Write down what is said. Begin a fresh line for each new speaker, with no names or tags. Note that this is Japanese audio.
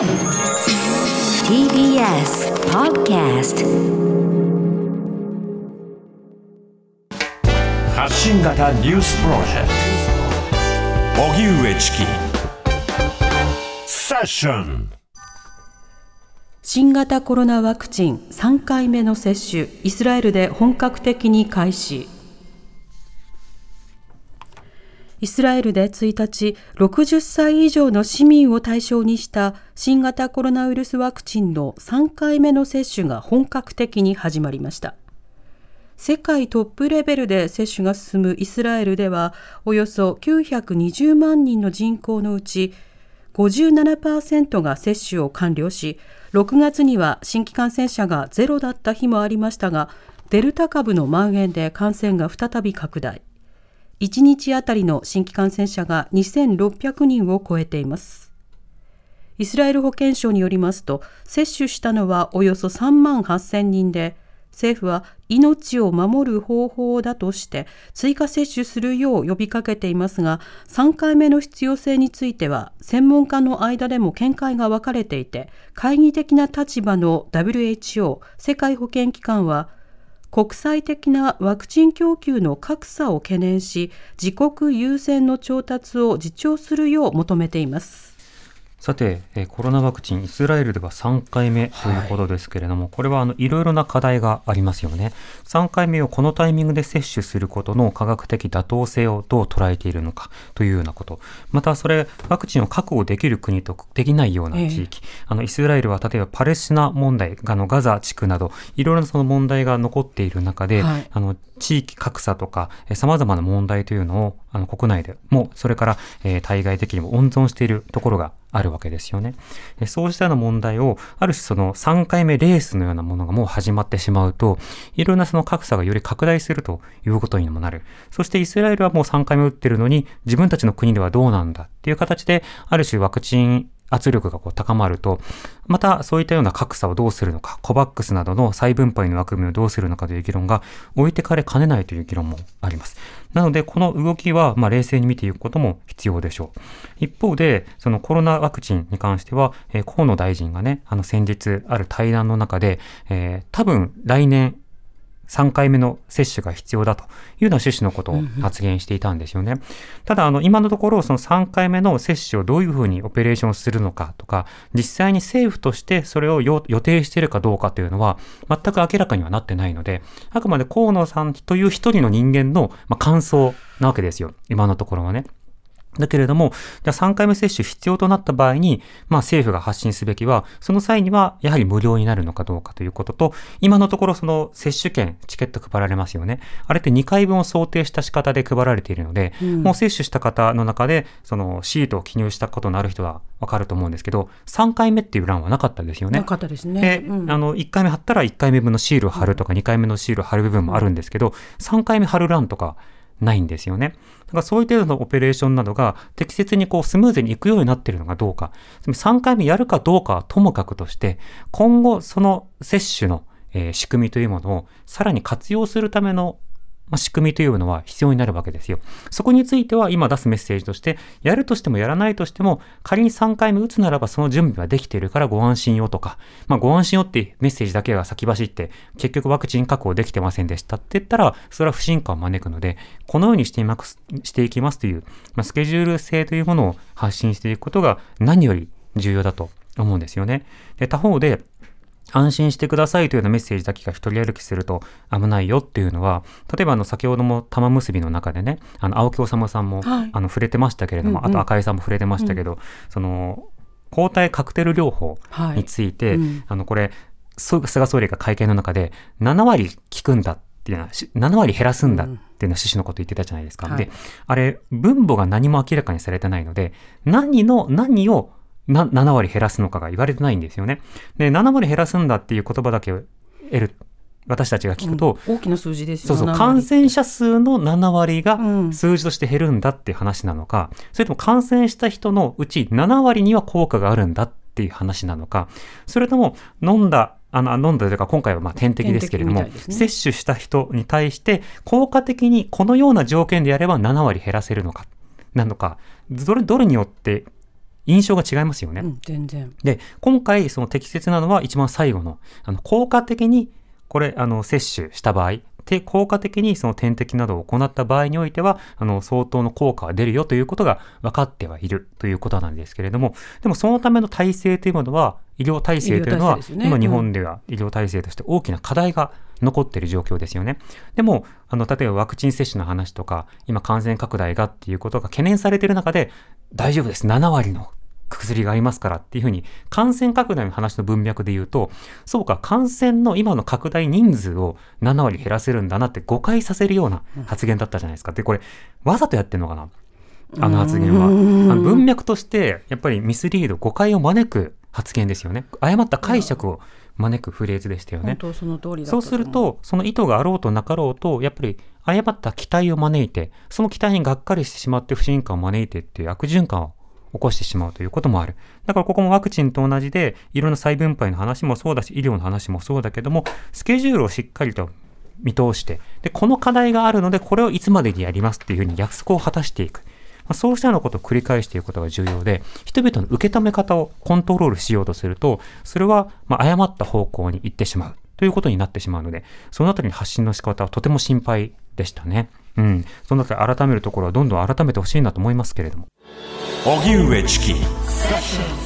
TBS Podcast
発信型ニュースプロジェクト。荻上チキ。セッション。
新型コロナワクチン3回目の接種。イスラエルで本格的に開始イスラエルで1日、60歳以上の市民を対象にした新型コロナウイルスワクチンの3回目の接種が本格的に始まりました。世界トップレベルで接種が進むイスラエルでは、およそ920万人の人口のうち、57%が接種を完了し、6月には新規感染者がゼロだった日もありましたが、デルタ株の蔓延で感染が再び拡大。1日あたりの新規感染者が2600人を超えています。イスラエル保健省によりますと、接種したのはおよそ3万8000人で、政府は命を守る方法だとして追加接種するよう呼びかけていますが3回目の必要性については専門家の間でも見解が分かれていて懐疑的な立場の WHO 世界保健機関は国際的なワクチン供給の格差を懸念し自国優先の調達を自重するよう求めています。
さて、えコロナワクチン、イスラエルでは3回目ということですけれども、はい、これはあのいろいろな課題がありますよね。3回目をこのタイミングで接種することの科学的妥当性をどう捉えているのかというようなこと。また、それ、ワクチンを確保できる国とできないような地域。えあのイスラエルは例えばパレスチナ問題、あのガザ地区など、いろいろなその問題が残っている中で、はい、あの地域格差とか、さまざまな問題というのをあの国内でも、それから、えー、対外的にも温存しているところがあるわけですよね。そうしたような問題を、ある種その3回目レースのようなものがもう始まってしまうと、いろんなその格差がより拡大するということにもなる。そしてイスラエルはもう3回目打ってるのに、自分たちの国ではどうなんだっていう形で、ある種ワクチン圧力がこう高まると、またそういったような格差をどうするのか、コバックスなどの再分配の枠組みをどうするのかという議論が置いてかれかねないという議論もあります。なので、この動きは、ま、冷静に見ていくことも必要でしょう。一方で、そのコロナワクチンに関しては、え、河野大臣がね、あの先日ある対談の中で、えー、多分来年3回目の接種が必要だというような趣旨のことを発言していたんですよね。うんうん、ただ、あの、今のところ、その3回目の接種をどういうふうにオペレーションするのかとか、実際に政府としてそれを予定しているかどうかというのは、全く明らかにはなってないので、あくまで河野さんという一人の人間の、ま感想なわけですよ。今のところはね。だけれども、じゃあ3回目接種必要となった場合に、まあ政府が発信すべきは、その際にはやはり無料になるのかどうかということと、今のところその接種券、チケット配られますよね。あれって2回分を想定した仕方で配られているので、うん、もう接種した方の中で、そのシートを記入したことのある人はわかると思うんですけど、3回目っていう欄はなかったですよね。
なかったですね。
で、うん、あの、1回目貼ったら1回目分のシールを貼るとか、2回目のシールを貼る部分もあるんですけど、3回目貼る欄とか、ないんですよね。だからそういう程度のオペレーションなどが適切にこうスムーズにいくようになっているのかどうか、3回目やるかどうかはともかくとして、今後その接種の仕組みというものをさらに活用するためのまあ、仕組みというのは必要になるわけですよ。そこについては今出すメッセージとして、やるとしてもやらないとしても、仮に3回目打つならばその準備はできているからご安心よとか、まあ、ご安心よってメッセージだけが先走って、結局ワクチン確保できてませんでしたって言ったら、それは不信感を招くので、このようにしていますしていきますという、まあ、スケジュール性というものを発信していくことが何より重要だと思うんですよね。で他方で、安心してくださいというようなメッセージだけが一人歩きすると危ないよっていうのは、例えばあの先ほども玉結びの中でね、あの青木治さんも、はい、あの触れてましたけれども、うんうん、あと赤井さんも触れてましたけど、うん、その抗体カクテル療法について、はい。うん、あのこれ、菅総理が会見の中で7割効くんだっていうのは、7割減らすんだっていうのは趣旨のこと言ってたじゃないですか。うん、で、あれ、分母が何も明らかにされてないので、何の、何をな7割減らすのかが言われてないんですよね。で、7割減らすんだっていう言葉だけを得る。私たちが聞くと、
うん、大きな数字です
よそうそう、感染者数の7割が数字として減るんだっていう話なのか、うん、それとも感染した人のうち7割には効果があるんだっていう話なのか、それとも飲んだあの、飲んだというか、今回はまあ点滴ですけれども、ね、接種した人に対して、効果的にこのような条件でやれば7割減らせるのか、なのか、どれ、どれによって印象が違いますよね。
うん、全然。
で、今回、その適切なのは一番最後の、あの、効果的に、これ、あの、接種した場合、で、効果的にその点滴などを行った場合においては、あの、相当の効果が出るよということが分かってはいるということなんですけれども、でもそのための体制というものは、医療体制というのは、
ね
今日本では医療体制として大きな課題が残っている状況ですよね。でも、あの、例えばワクチン接種の話とか、今感染拡大がっていうことが懸念されている中で、大丈夫です。7割の薬がありますからっていうふうに、感染拡大の話の文脈で言うと、そうか、感染の今の拡大人数を7割減らせるんだなって誤解させるような発言だったじゃないですか。で、これ、わざとやってんのかな？あの発言は。あの文脈として、やっぱりミスリード、誤解を招く発言ですよね。誤った解釈を招くフレーズでしたよね
本。当その通り
そうすると、その意図があろうとなかろうと、やっぱり誤った期待を招いて、その期待にがっかりしてしまって不信感を招いてっていう悪循環を起こしてしまうということもある。だからここもワクチンと同じで、いろんな再分配の話もそうだし、医療の話もそうだけども、スケジュールをしっかりと見通して、で、この課題があるので、これをいつまでにやりますっていうふうに約束を果たしていく。まそうしたようなことを繰り返していくことが重要で、人々の受け止め方をコントロールしようとすると、それはま誤った方向に行ってしまうということになってしまうので、そのあたりの発信の仕方はとても心配でしたね。うん。そのあたり改めるところはどんどん改めてほしいなと思いますけれども。
荻上チキ。